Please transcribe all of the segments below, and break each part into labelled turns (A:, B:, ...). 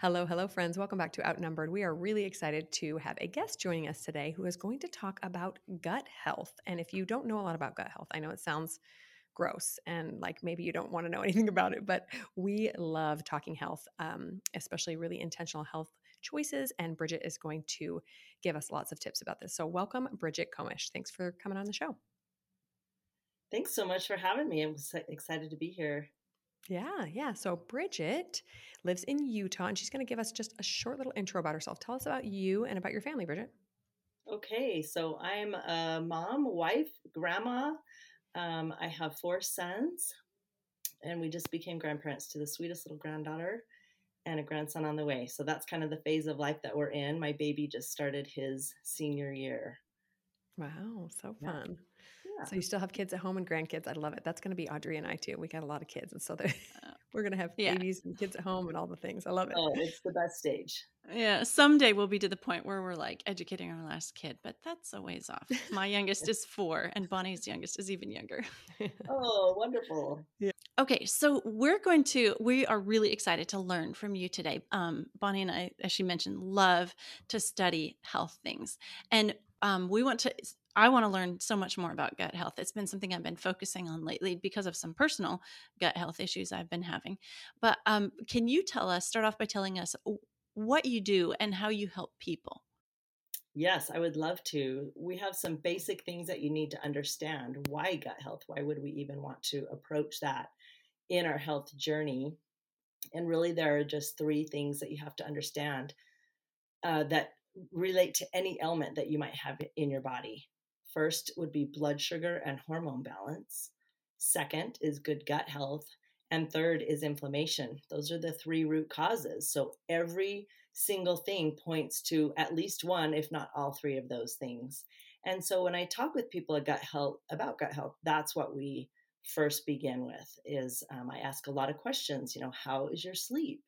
A: Hello, hello, friends. Welcome back to Outnumbered. We are really excited to have a guest joining us today who is going to talk about gut health. And if you don't know a lot about gut health, I know it sounds gross and like maybe you don't want to know anything about it, but we love talking health, um, especially really intentional health choices. And Brigette is going to give us lots of tips about this. So, welcome, Brigette Comish. Thanks for coming on the show.
B: Thanks so much for having me. I'm excited to be here.
A: Yeah, yeah. So Brigette lives in Utah and she's going to give us just a short little intro about herself. Tell us about you and about your family, Brigette.
B: Okay, so I'm a mom, wife, grandma. Um, I have four sons, and we just became grandparents to the sweetest little granddaughter and a grandson on the way. So that's kind of the phase of life that we're in. My baby just started his senior year.
A: Wow, so fun. So you still have kids at home and grandkids. I love it. That's going to be Audrey and I too. We got a lot of kids, and so we're going to have yeah. babies and kids at home and all the things. I love it.
B: Oh, it's the best stage.
C: Yeah, someday we'll be to the point where we're like educating our last kid, but that's a ways off. My youngest is four, and Bonnie's youngest is even younger.
B: oh, wonderful.
C: Yeah. Okay, so we're going to, we are really excited to learn from you today. Um, Bonnie and I, as she mentioned, love to study health things. And um, we want to I want to learn so much more about gut health. It's been something I've been focusing on lately because of some personal gut health issues I've been having. But um, can you tell us, start off by telling us what you do and how you help people?
B: Yes, I would love to. We have some basic things that you need to understand. Why gut health? Why would we even want to approach that in our health journey? And really, there are just three things that you have to understand uh, that relate to any ailment that you might have in your body. First would be blood sugar and hormone balance. Second is good gut health. And third is inflammation. Those are the three root causes. So every single thing points to at least one, if not all three of those things. And so when I talk with people about gut health, about gut health, that's what we first begin with. Is um, I ask a lot of questions. You know, how is your sleep?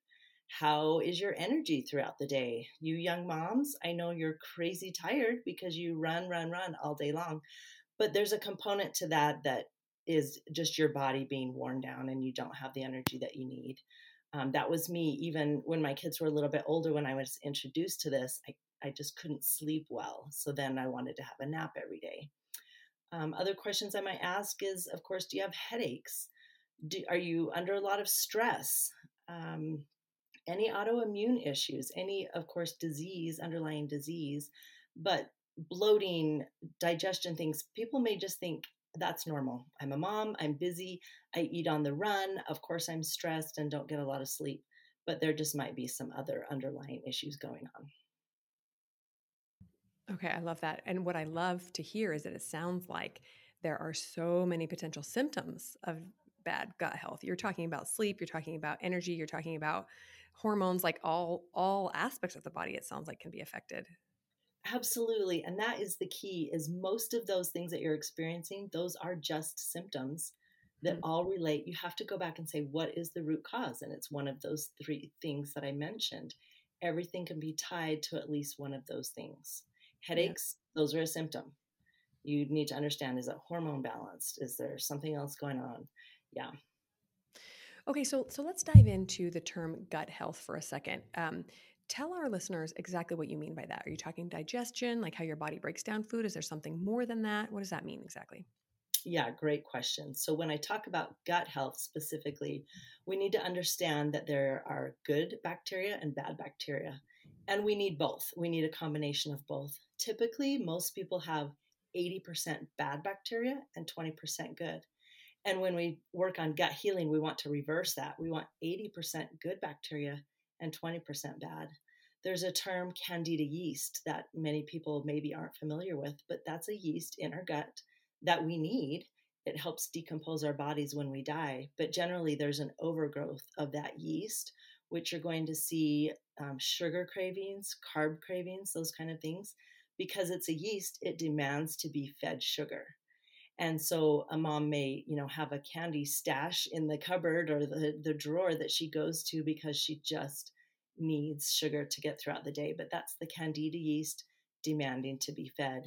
B: How is your energy throughout the day? You young moms, I know you're crazy tired because you run, run, run all day long. But there's a component to that that is just your body being worn down and you don't have the energy that you need. Um, that was me even when my kids were a little bit older when I was introduced to this. I, I just couldn't sleep well. So then I wanted to have a nap every day. Um, other questions I might ask is, of course, do you have headaches? Do, are you under a lot of stress? Um, any autoimmune issues, any, of course, disease, underlying disease, but bloating, digestion things, people may just think that's normal. I'm a mom, I'm busy, I eat on the run. Of course, I'm stressed and don't get a lot of sleep, but there just might be some other underlying issues going on.
A: Okay, I love that. And what I love to hear is that it sounds like there are so many potential symptoms of bad gut health. You're talking about sleep, you're talking about energy, you're talking about hormones like all all aspects of the body it sounds like can be affected.
B: Absolutely and that is the key is most of those things that you're experiencing those are just symptoms that mm-hmm. all relate. You have to go back and say what is the root cause? And it's one of those three things that i mentioned. Everything can be tied to at least one of those things. Headaches yeah. those are a symptom. You need to understand is it hormone balanced? Is there something else going on? Yeah
A: Okay, so so let's dive into the term gut health for a second. Um, tell our listeners exactly what you mean by that. Are you talking digestion, like how your body breaks down food? Is there something more than that? What does that mean exactly?
B: Yeah, great question. So, when I talk about gut health specifically, we need to understand that there are good bacteria and bad bacteria, and we need both. We need a combination of both. Typically, most people have 80% bad bacteria and 20% good. And when we work on gut healing, we want to reverse that. We want 80% good bacteria and 20% bad. There's a term candida yeast that many people maybe aren't familiar with, but that's a yeast in our gut that we need. It helps decompose our bodies when we die. But generally, there's an overgrowth of that yeast, which you're going to see um, sugar cravings, carb cravings, those kind of things. because it's a yeast, it demands to be fed sugar. And so a mom may, you know, have a candy stash in the cupboard or the, the drawer that she goes to because she just needs sugar to get throughout the day. But that's the candida yeast demanding to be fed.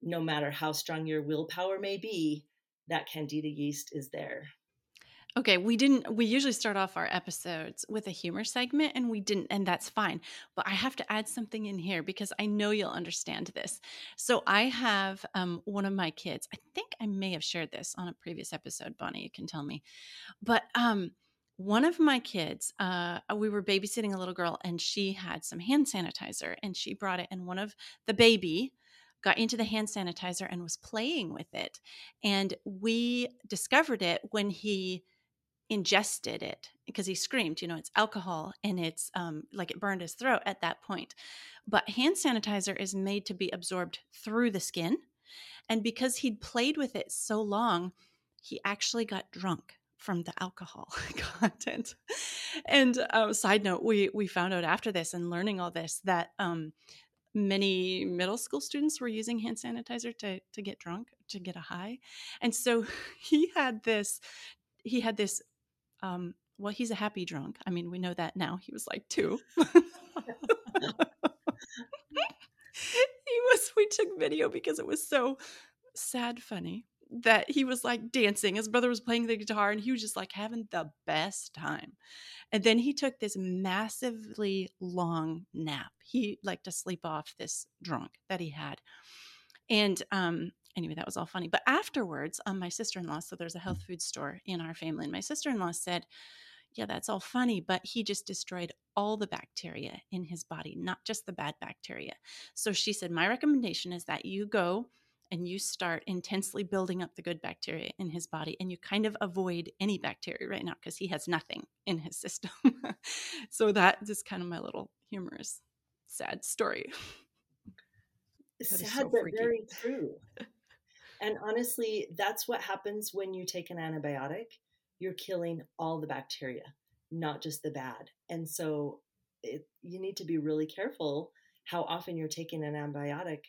B: No matter how strong your willpower may be, that candida yeast is there.
C: Okay, we didn't we usually start off our episodes with a humor segment and we didn't and that's fine. But I have to add something in here because I know you'll understand this. So I have um one of my kids. I think I may have shared this on a previous episode, Bonnie, you can tell me. But um one of my kids, uh, we were babysitting a little girl and she had some hand sanitizer and she brought it and one of the baby got into the hand sanitizer and was playing with it. And we discovered it when he ingested it because he screamed you know it's alcohol and it's um, like it burned his throat at that point. But hand sanitizer is made to be absorbed through the skin and because he'd played with it so long he actually got drunk from the alcohol content. And uh, side note we we found out after this and learning all this that um, many middle school students were using hand sanitizer to to get drunk to get a high. And so he had this he had this um, well, he's a happy drunk. I mean, we know that now. He was like two. he was, we took video because it was so sad funny that he was like dancing. His brother was playing the guitar and he was just like having the best time. And then he took this massively long nap. He liked to sleep off this drunk that he had. And um, anyway, that was all funny. But afterwards, um, my sister in law, so there's a health food store in our family, and my sister in law said, Yeah, that's all funny, but he just destroyed all the bacteria in his body, not just the bad bacteria. So she said, My recommendation is that you go and you start intensely building up the good bacteria in his body and you kind of avoid any bacteria right now because he has nothing in his system. so that is kind of my little humorous, sad story.
B: Sad, so but very true. And honestly, that's what happens when you take an antibiotic. You're killing all the bacteria, not just the bad. And so it, you need to be really careful how often you're taking an antibiotic.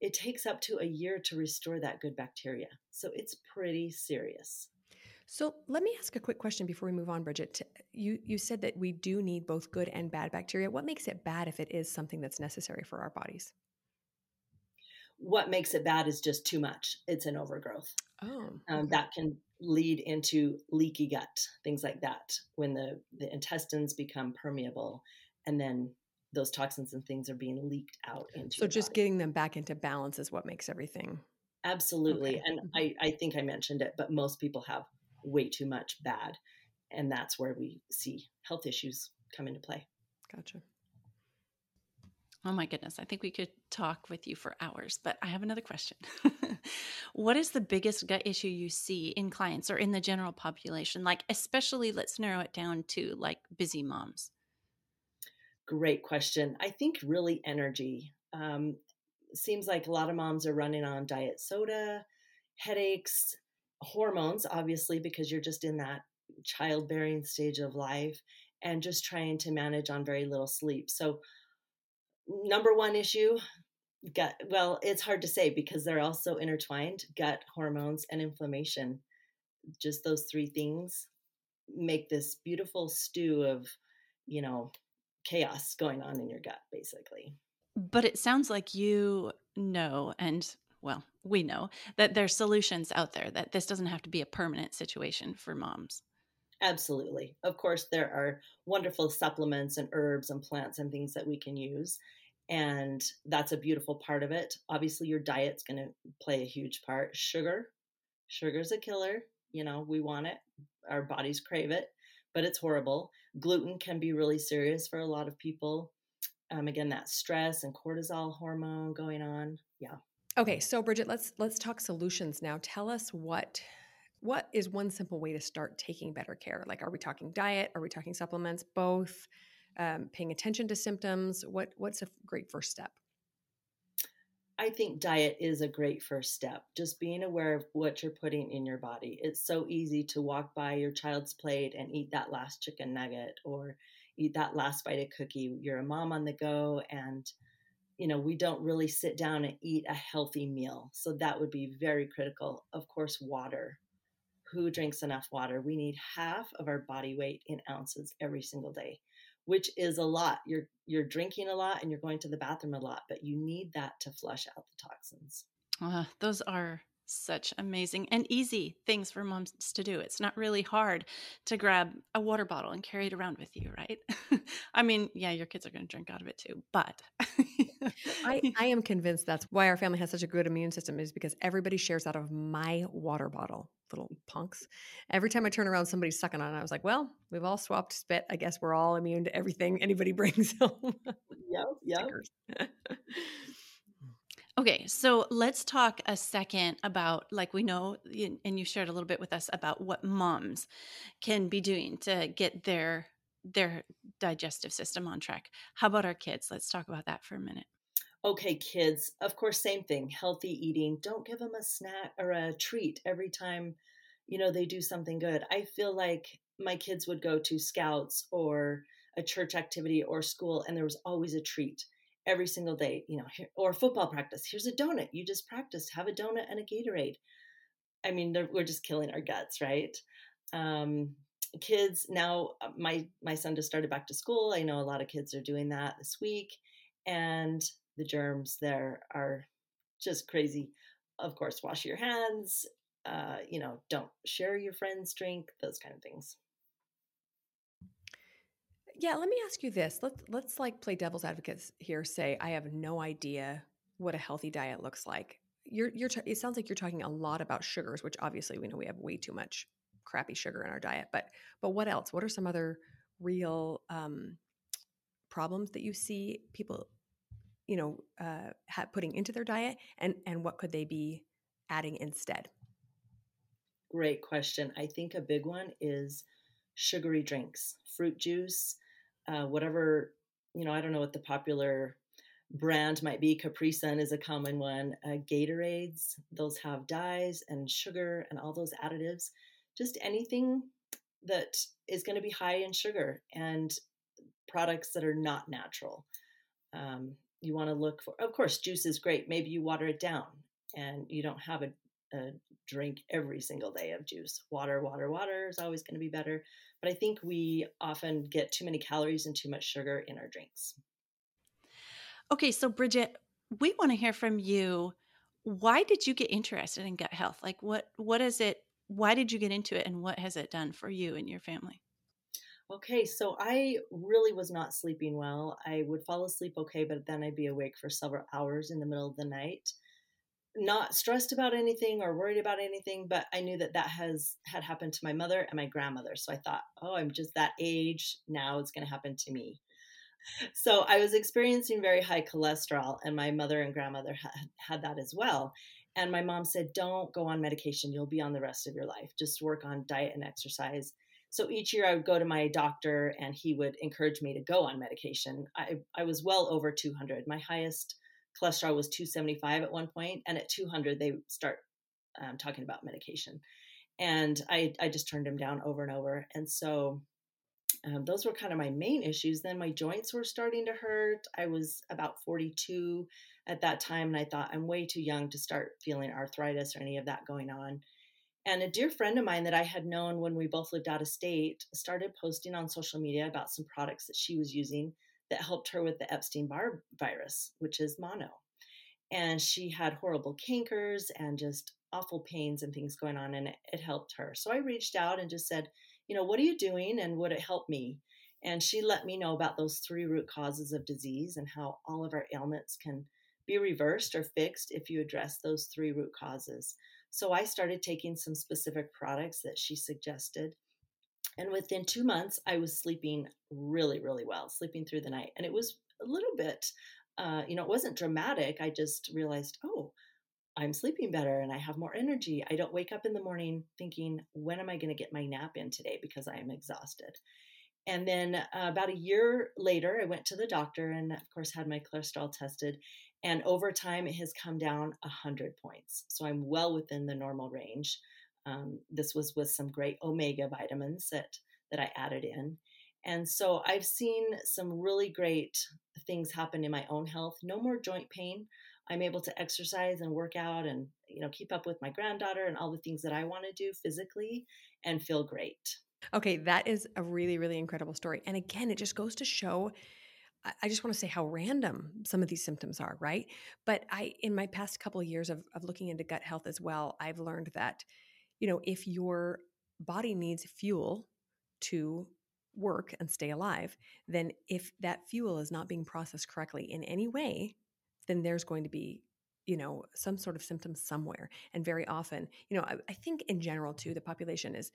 B: It takes up to a year to restore that good bacteria. So it's pretty serious.
A: So let me ask a quick question before we move on, Brigette. You you said that we do need both good and bad bacteria. What makes it bad if it is something that's necessary for our bodies?
B: What makes it bad is just too much. It's an overgrowth. Oh, um, that can lead into leaky gut, things like that, when the, the intestines become permeable and then those toxins and things are being leaked out into.
A: So just body. getting them back into balance is what makes everything.
B: Absolutely. Okay. And mm-hmm. I, I think I mentioned it, but most people have way too much bad. And that's where we see health issues come into play.
A: Gotcha.
C: Oh my goodness, I think we could talk with you for hours, but I have another question. what is the biggest gut issue you see in clients or in the general population? Like, especially, let's narrow it down to like busy moms.
B: Great question. I think really energy. Um, seems like a lot of moms are running on diet soda, headaches, hormones, obviously, because you're just in that childbearing stage of life, and just trying to manage on very little sleep. So, number one issue gut well it's hard to say because they're also intertwined gut hormones and inflammation. Just those three things make this beautiful stew of you know chaos going on in your gut basically.
C: But it sounds like you know and well we know that there's solutions out there that this doesn't have to be a permanent situation for moms
B: Absolutely. Of course, there are wonderful supplements and herbs and plants and things that we can use. And that's a beautiful part of it. Obviously, your diet's going to play a huge part. Sugar, sugar's a killer. You know, we want it, our bodies crave it, but it's horrible. Gluten can be really serious for a lot of people. Um, again, that stress and cortisol hormone going on. Yeah.
A: Okay, so Brigette, let's let's talk solutions now. Tell us what what is one simple way to start taking better care? Like, are we talking diet? Are we talking supplements? Both? Um, paying attention to symptoms? What What's a great first step?
B: I think diet is a great first step. Just being aware of what you're putting in your body. It's so easy to walk by your child's plate and eat that last chicken nugget or eat that last bite of cookie. You're a mom on the go and you know, we don't really sit down and eat a healthy meal. So that would be very critical. Of course, water. Who drinks enough water? We need half of our body weight in ounces every single day, which is a lot. You're you're drinking a lot and you're going to the bathroom a lot, but you need that to flush out the toxins.
C: Uh, those are such amazing and easy things for moms to do. It's not really hard to grab a water bottle and carry it around with you, right? I mean, yeah, your kids are going to drink out of it too, but
A: I, I am convinced that's why our family has such a good immune system is because everybody shares out of my water bottle, little punks. Every time I turn around, somebody's sucking on it. I was like, well, we've all swapped spit. I guess we're all immune to everything anybody brings home.
B: Yep, yep.
C: Okay, so let's talk a second about, like, we know, and you shared a little bit with us about what moms can be doing to get their their digestive system on track. How about our kids? Let's talk about that for a minute.
B: Okay, kids, of course, same thing. Healthy eating. Don't give them a snack or a treat every time, you know, they do something good. I feel like my kids would go to scouts or a church activity or school, and there was always a treat every single day, you know, or football practice. Here's a donut. You just practiced. Have a donut and a Gatorade. I mean, we're just killing our guts, right? Um, kids now, uh, my my son just started back to school. I know a lot of kids are doing that this week, and the germs there are just crazy. Of course, wash your hands. Uh, you know, don't share your friend's drink. Those kind of things.
A: Yeah, let me ask you this. Let's let's like play devil's advocates here. Say I have no idea what a healthy diet looks like. You're you're t- it sounds like you're talking a lot about sugars, which obviously we know we have way too much crappy sugar in our diet. But but what else? What are some other real um, problems that you see people, you know, uh, putting into their diet, and and what could they be adding instead?
B: Great question. I think a big one is sugary drinks, fruit juice, uh, whatever you know i don't know what the popular brand might be capri sun is a common one uh, gatorades those have dyes and sugar and all those additives just anything that is going to be high in sugar and products that are not natural um, you want to look for of course juice is great maybe you water it down and you don't have a, a drink every single day of juice water water water is always going to be better but I think we often get too many calories and too much sugar in our drinks.
C: Okay, so Brigette, we want to hear from you. Why did you get interested in gut health? Like what what is it? Why did you get into it and what has it done for you and your family?
B: Okay, so I really was not sleeping well. I would fall asleep okay, but then I'd be awake for several hours in the middle of the night. Not stressed about anything or worried about anything but i knew that that has had happened to my mother and my grandmother so i thought oh i'm just that age now it's going to happen to me. So i was experiencing very high cholesterol and my mother and grandmother had, had that as well and my mom said don't go on medication you'll be on the rest of your life. Just work on diet and exercise so each year i would go to my doctor and he would encourage me to go on medication i, I was well over 200 my highest cholesterol was 275 at one point, and at 200 they start um, talking about medication, and I I just turned him down over and over, and so. Um, those were kind of my main issues. Then my joints were starting to hurt. I was about 42 at that time, and I thought I'm way too young to start feeling arthritis or any of that going on. And a dear friend of mine that I had known when we both lived out of state started posting on social media about some products that she was using that helped her with the Epstein Barr virus, which is mono. And she had horrible cankers and just awful pains and things going on, and it, it helped her. So I reached out and just said, you know, what are you doing and would it help me? And she let me know about those three root causes of disease and how all of our ailments can be reversed or fixed if you address those three root causes. So I started taking some specific products that she suggested and within two months, I was sleeping really, really well, sleeping through the night. And it was a little bit, uh, you know, it wasn't dramatic. I just realized, oh, I'm sleeping better and I have more energy. I don't wake up in the morning thinking, when am I going to get my nap in today because I am exhausted. And then uh, about a year later, I went to the doctor and, of course, had my cholesterol tested. And over time, it has come down 100 points. So I'm well within the normal range. Um, this was with some great omega vitamins that that I added in. And so I've seen some really great things happen in my own health. No more joint pain. I'm able to exercise and work out and you know keep up with my granddaughter and all the things that I want to do physically and feel great.
A: Okay, that is a really really incredible story. And again, it just goes to show I just want to say how random some of these symptoms are, right? But I, in my past couple of years of, of looking into gut health as well, I've learned that, you know, if your body needs fuel to work and stay alive, then if that fuel is not being processed correctly in any way, then there's going to be you know some sort of symptoms somewhere and very often you know I, I think in general too the population is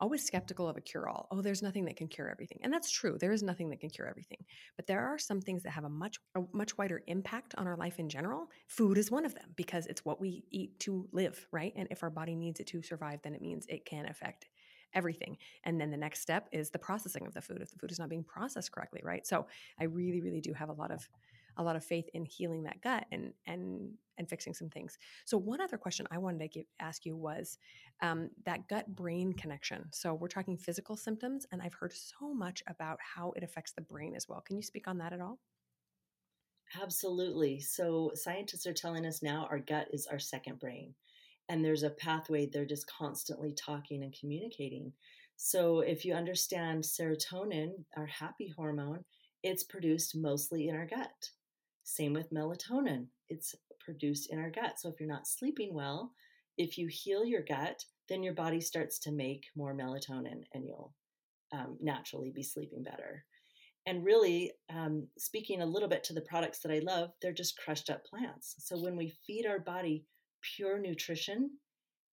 A: always skeptical of a cure all. Oh, there's nothing that can cure everything. And that's true. There is nothing that can cure everything. But there are some things that have a much a much wider impact on our life in general. Food is one of them because it's what we eat to live, right? And if our body needs it to survive, then it means it can affect everything. And then the next step is the processing of the food if the food is not being processed correctly, right? So I really really do have a lot of a lot of faith in healing that gut and and and fixing some things. So one other question I wanted to give, ask you was um, that gut brain connection. So we're talking physical symptoms, and I've heard so much about how it affects the brain as well. Can you speak on that at all?
B: Absolutely. So scientists are telling us now our gut is our second brain. And there's a pathway, they're just constantly talking and communicating. So if you understand serotonin, our happy hormone, it's produced mostly in our gut. Same with melatonin, it's produced in our gut. So if you're not sleeping well, if you heal your gut, then your body starts to make more melatonin and you'll um, naturally be sleeping better. And really, um, speaking a little bit to the products that I love, they're just crushed up plants. So when we feed our body pure nutrition,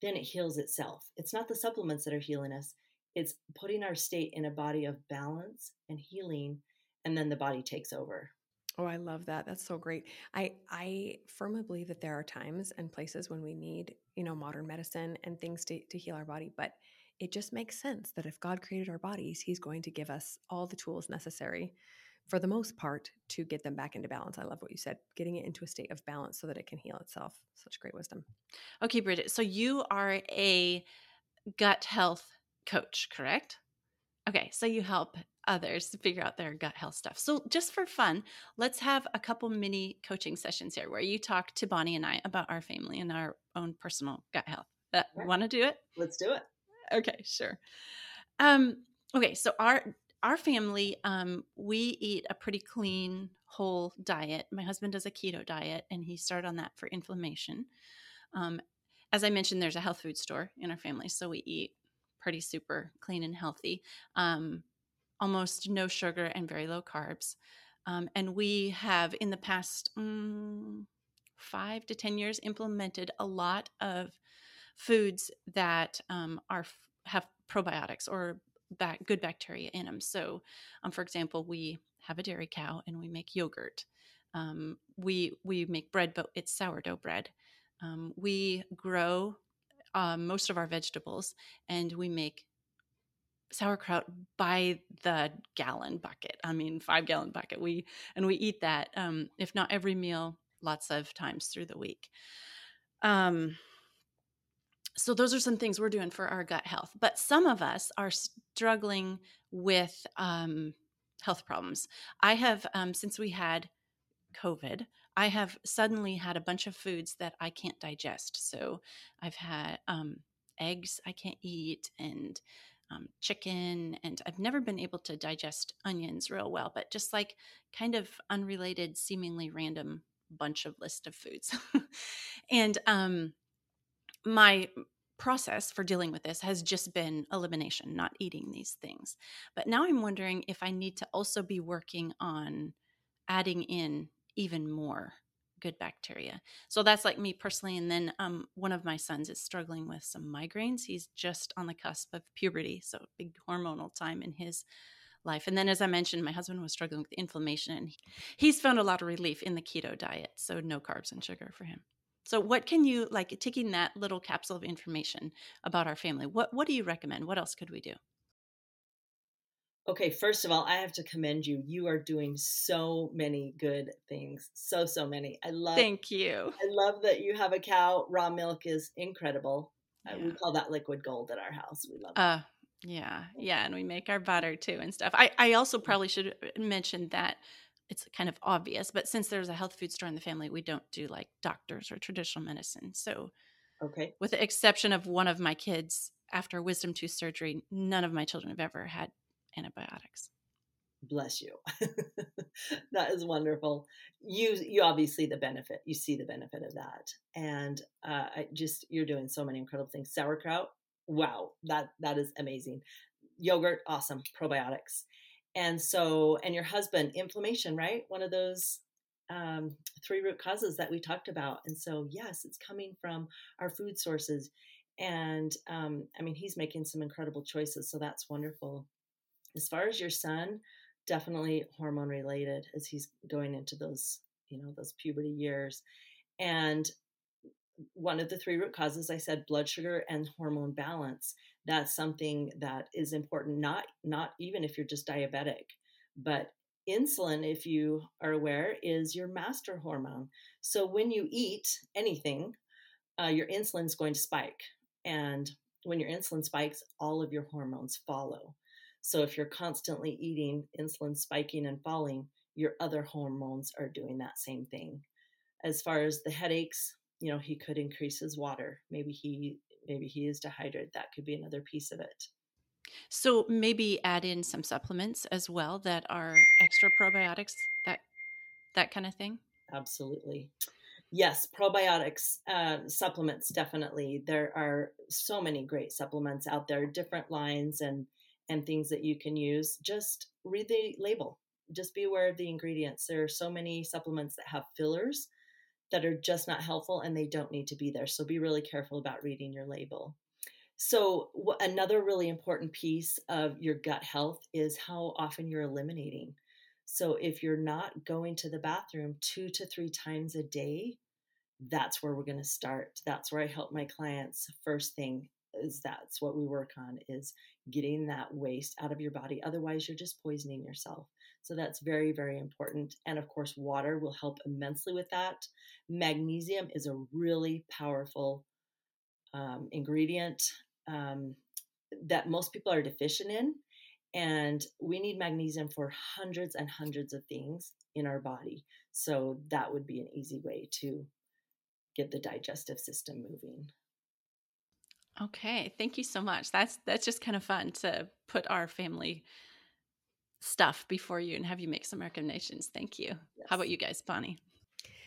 B: then it heals itself. It's not the supplements that are healing us, it's putting our state in a body of balance and healing, and then the body takes over.
A: Oh, I love that. That's so great. I I firmly believe that there are times and places when we need, you know, modern medicine and things to, to heal our body, but it just makes sense that if God created our bodies, he's going to give us all the tools necessary for the most part to get them back into balance. I love what you said, getting it into a state of balance so that it can heal itself. Such great wisdom.
C: Okay, Brigette. So you are a gut health coach, correct? Okay, so you help others to figure out their gut health stuff. So, just for fun, let's have a couple mini coaching sessions here where you talk to Bonnie and I about our family and our own personal gut health. Uh, right. Want to do it?
B: Let's do it.
C: Okay, sure. Um, okay, so our our family, um, we eat a pretty clean, whole diet. My husband does a keto diet, and he started on that for inflammation. Um, as I mentioned, there's a health food store in our family, so we eat pretty super clean and healthy. Um, almost no sugar and very low carbs. Um, and we have, in the past mm, five to 10 years, implemented a lot of foods that um, are have probiotics or back, good bacteria in them. So, um, for example, we have a dairy cow and we make yogurt. Um, we we make bread, but it's sourdough bread. Um, we grow uh, most of our vegetables, and we make sauerkraut by the gallon bucket. I mean, five gallon bucket. We and we eat that, um, if not every meal, lots of times through the week. Um, so those are some things we're doing for our gut health. But some of us are struggling with um, health problems. I have um, since we had COVID, I have suddenly had a bunch of foods that I can't digest. So I've had um, eggs I can't eat and um, chicken, and I've never been able to digest onions real well, but just like kind of unrelated, seemingly random bunch of list of foods. and um, my process for dealing with this has just been elimination, not eating these things. But now I'm wondering if I need to also be working on adding in even more good bacteria. So that's like me personally. And then um, one of my sons is struggling with some migraines. He's just on the cusp of puberty, so big hormonal time in his life. And then, as I mentioned, my husband was struggling with inflammation, and he's found a lot of relief in the keto diet. So no carbs and sugar for him. So, what can you like taking that little capsule of information about our family? What what do you recommend? What else could we do?
B: Okay, first of all, I have to commend you. You are doing so many good things. So, so many. I love
C: Thank you.
B: I love that you have a cow. Raw milk is incredible. Yeah. Uh, we call that liquid gold at our house. We love it.
C: Uh, yeah, yeah, and we make our butter too and stuff. I, I also mm. probably should mention that it's kind of obvious. But since there's a health food store in the family, we don't do like doctors or traditional medicine. So,
B: okay,
C: with the exception of one of my kids after wisdom tooth surgery, none of my children have ever had antibiotics.
B: Bless you. that is wonderful. You you obviously the benefit. You see the benefit of that, and uh, I just you're doing so many incredible things. Sauerkraut, wow, that that is amazing. Yogurt, awesome. Probiotics, and so and your husband, inflammation, right? One of those um, three root causes that we talked about. And so yes, it's coming from our food sources, and um, I mean he's making some incredible choices. So that's wonderful. As far as your son, definitely hormone related as he's going into those you know those puberty years. And one of the three root causes i said blood sugar and hormone balance. That's something that is important not not even if you're just diabetic but insulin if you are aware is your master hormone. So when you eat anything uh, your insulin is going to spike. And when your insulin spikes all of your hormones follow so if you're constantly eating insulin spiking and falling, your other hormones are doing that same thing. As far as the headaches, you know, he could increase his water. Maybe he maybe he is dehydrated. That could be another piece of it.
C: So maybe add in some supplements as well that are extra probiotics, that that kind of thing.
B: Absolutely. Yes, probiotics, uh, supplements, definitely. There are so many great supplements out there, different lines, and and things that you can use, just read the label. Just be aware of the ingredients. There are so many supplements that have fillers that are just not helpful and they don't need to be there. So be really careful about reading your label. So, w- another really important piece of your gut health is how often you're eliminating. So, if you're not going to the bathroom two to three times a day, that's where we're going to start. That's where I help my clients first thing is that's what we work on is getting that waste out of your body otherwise you're just poisoning yourself. So that's very very important and of course water will help immensely with that. Magnesium is a really powerful um, ingredient um, that most people are deficient in and we need magnesium for hundreds and hundreds of things in our body. So that would be an easy way to get the digestive system moving
C: Okay, thank you so much. That's that's just kind of fun to put our family stuff before you and have you make some recommendations. Thank you. Yes. How about you guys, Bonnie?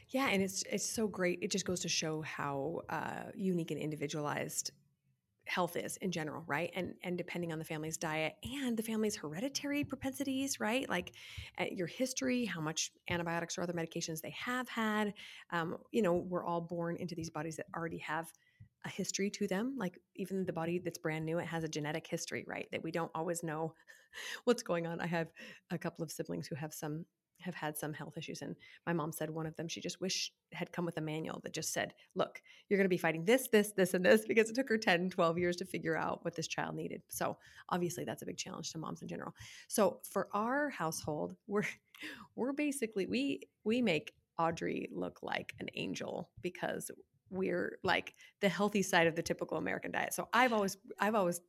A: Yeah, and it's it's so great. It just goes to show how uh, unique and individualized health is in general, right? And and depending on the family's diet and the family's hereditary propensities, right? Like uh, your history, how much antibiotics or other medications they have had. Um, you know, we're all born into these bodies that already have a history to them. Like even the body that's brand new, it has a genetic history, right? That we don't always know what's going on. I have a couple of siblings who have some have had some health issues and my mom said one of them she just wish had come with a manual that just said look you're going to be fighting this this this and this because it took her 10 12 years to figure out what this child needed so obviously that's a big challenge to moms in general so for our household we're we're basically we we make audrey look like an angel because we're like the healthy side of the typical American diet. So I've always I've always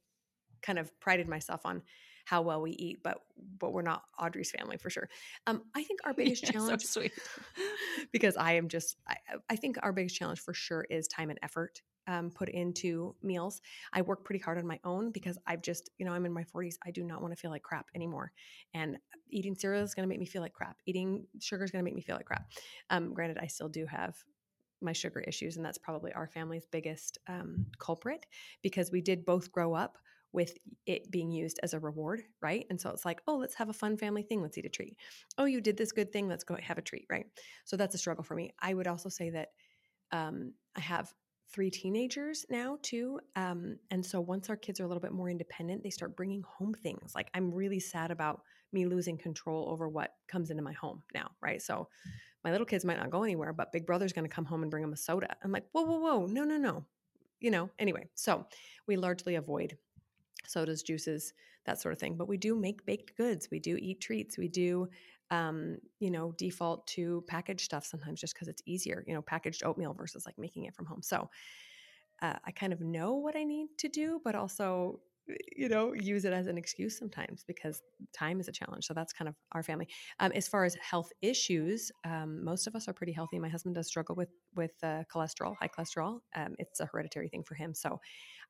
A: kind of prided myself on how well we eat, but but we're not Audrey's family for sure. Um, I think our biggest challenge,
C: so sweet,
A: because I am just I, I think our biggest challenge for sure is time and effort um, put into meals. I work pretty hard on my own because I've just you know I'm in my 40s. I do not want to feel like crap anymore, and eating cereal is going to make me feel like crap. Eating sugar is going to make me feel like crap. Um, granted, I still do have my sugar issues, and that's probably our family's biggest um, culprit because we did both grow up with it being used as a reward, right? And so it's like, oh, let's have a fun family thing. Let's eat a treat. Oh, you did this good thing. Let's go have a treat, right? So that's a struggle for me. I would also say that um, I have three teenagers now too um, and so once our kids are a little bit more independent they start bringing home things like i'm really sad about me losing control over what comes into my home now right so my little kids might not go anywhere, but big brother's going to come home and bring them a soda. I'm like, whoa, whoa, whoa, no, no, no. You know, anyway, so we largely avoid sodas, juices, that sort of thing. But we do make baked goods. We do eat treats. We do, um, you know, default to packaged stuff sometimes just because it's easier, you know, packaged oatmeal versus like making it from home. So uh, I kind of know what I need to do, but also you know, use it as an excuse sometimes because time is a challenge. So that's kind of our family. Um, as far as health issues, um, most of us are pretty healthy. My husband does struggle with with uh, cholesterol, high cholesterol. Um, it's a hereditary thing for him. So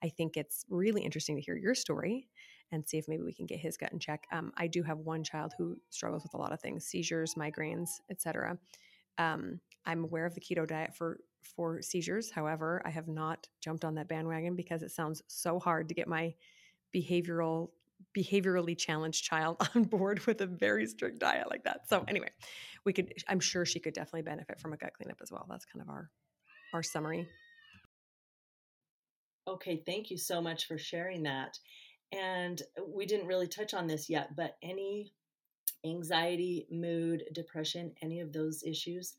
A: I think it's really interesting to hear your story and see if maybe we can get his gut in check. Um, I do have one child who struggles with a lot of things: seizures, migraines, etc. Um, I'm aware of the keto diet for for seizures. However, I have not jumped on that bandwagon because it sounds so hard to get my behavioral behaviorally challenged child on board with a very strict diet like that. So anyway, we could I'm sure she could definitely benefit from a gut cleanup as well. That's kind of our our summary.
B: Okay, thank you so much for sharing that. And uh, we didn't really touch on this yet, but any anxiety, mood, depression, any of those issues,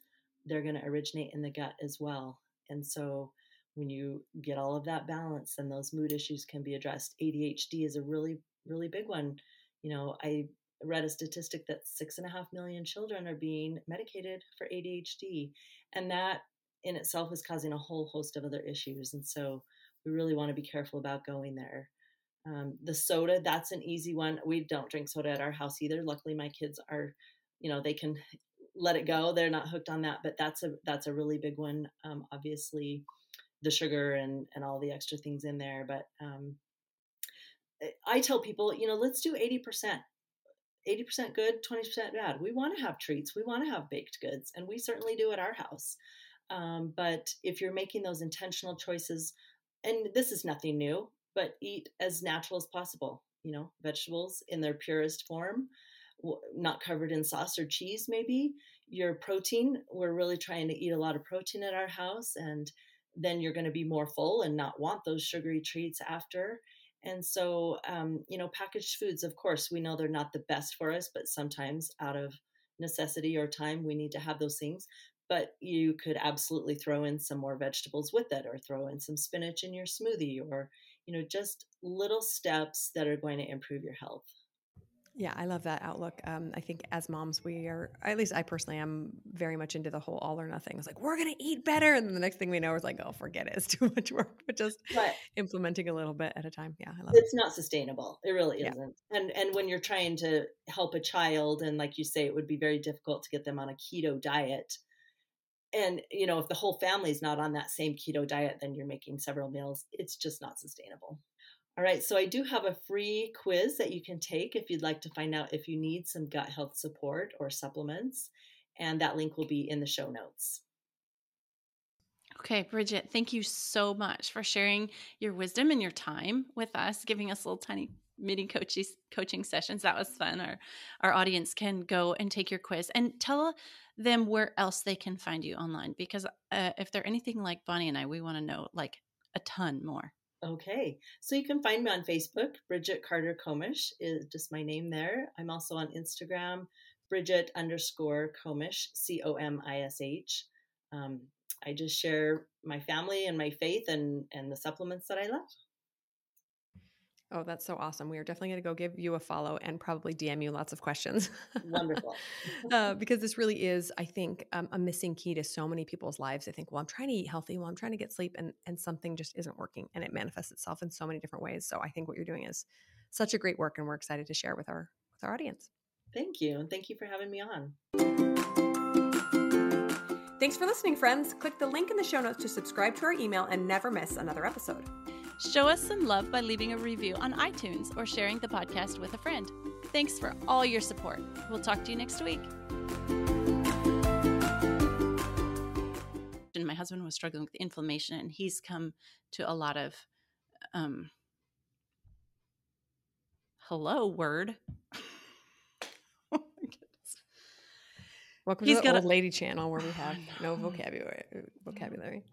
B: they're going to originate in the gut as well. And so when you get all of that balance, then those mood issues can be addressed. ADHD is a really, really big one. You know, I read a statistic that six and a half million children are being medicated for ADHD. And that in itself is causing a whole host of other issues. And so we really want to be careful about going there. Um, the soda, that's an easy one. We don't drink soda at our house either. Luckily, my kids are, you know, they can let it go. They're not hooked on that, but that's a that's a really big one. Um, obviously, the sugar and and all the extra things in there. But um, eh, I tell people, you know, let's do eighty percent. 80% good, 20% bad. We want to have treats. We want to have baked goods, and we certainly do at our house. Um, but if you're making those intentional choices, and this is nothing new, but eat as natural as possible. You know, vegetables in their purest form, not covered in sauce or cheese, maybe. Your protein, we're really trying to eat a lot of protein at our house, and then you're going to be more full and not want those sugary treats after. And so, um, you know, packaged foods, of course, we know they're not the best for us, but sometimes out of necessity or time, we need to have those things but you could absolutely throw in some more vegetables with it or throw in some spinach in your smoothie or you know just little steps that are going to improve your health
A: yeah, I love that outlook. Um, I think as moms, we are, at least I personally am very much into the whole all or nothing. It's like, we're going to eat better. And then the next thing we know is like, oh, forget it. It's too much work, but just right. implementing a little bit at a time. Yeah, I love
B: it's it. not sustainable. It really yeah. isn't. And, and when you're trying to help a child, and like you say, it would be very difficult to get them on a keto diet and you know if the whole family's not on that same keto diet then you're making several meals it's just not sustainable all right so i do have a free quiz that you can take if you'd like to find out if you need some gut health support or supplements and that link will be in the show notes
C: Okay, Brigette, thank you so much for sharing your wisdom and your time with us, giving us little tiny mini coaching coaching sessions. That was fun. Our our audience can go and take your quiz and tell them where else they can find you online because uh, if they're anything like Bonnie and I, we want to know like a ton more.
B: Okay, so you can find me on Facebook. Brigette Carter Comish is just my name there. I'm also on Instagram, Brigette underscore Comish, C O M I S H. Um, I just share my family and my faith and and the supplements that I love.
A: Oh, that's so awesome. We are definitely going to go give you a follow and probably DM you lots of questions.
B: Wonderful.
A: uh, because this really is, I think, um, a missing key to so many people's lives. They think, well, I'm trying to eat healthy. Well, I'm trying to get sleep and, and something just isn't working and it manifests itself in so many different ways. So I think what you're doing is such a great work and we're excited to share with our, with our audience.
B: Thank you. And thank you for having me on.
A: Thanks for listening, friends. Click the link in the show notes to subscribe to our email and never miss another episode.
C: Show us some love by leaving a review on iTunes or sharing the podcast with a friend. Thanks for all your support. We'll talk to you next week. And my husband was struggling with inflammation, and he's come to a lot of um, hello word.
A: oh my goodness. Welcome he's to the old a, lady channel where we have no vocabulary vocabulary.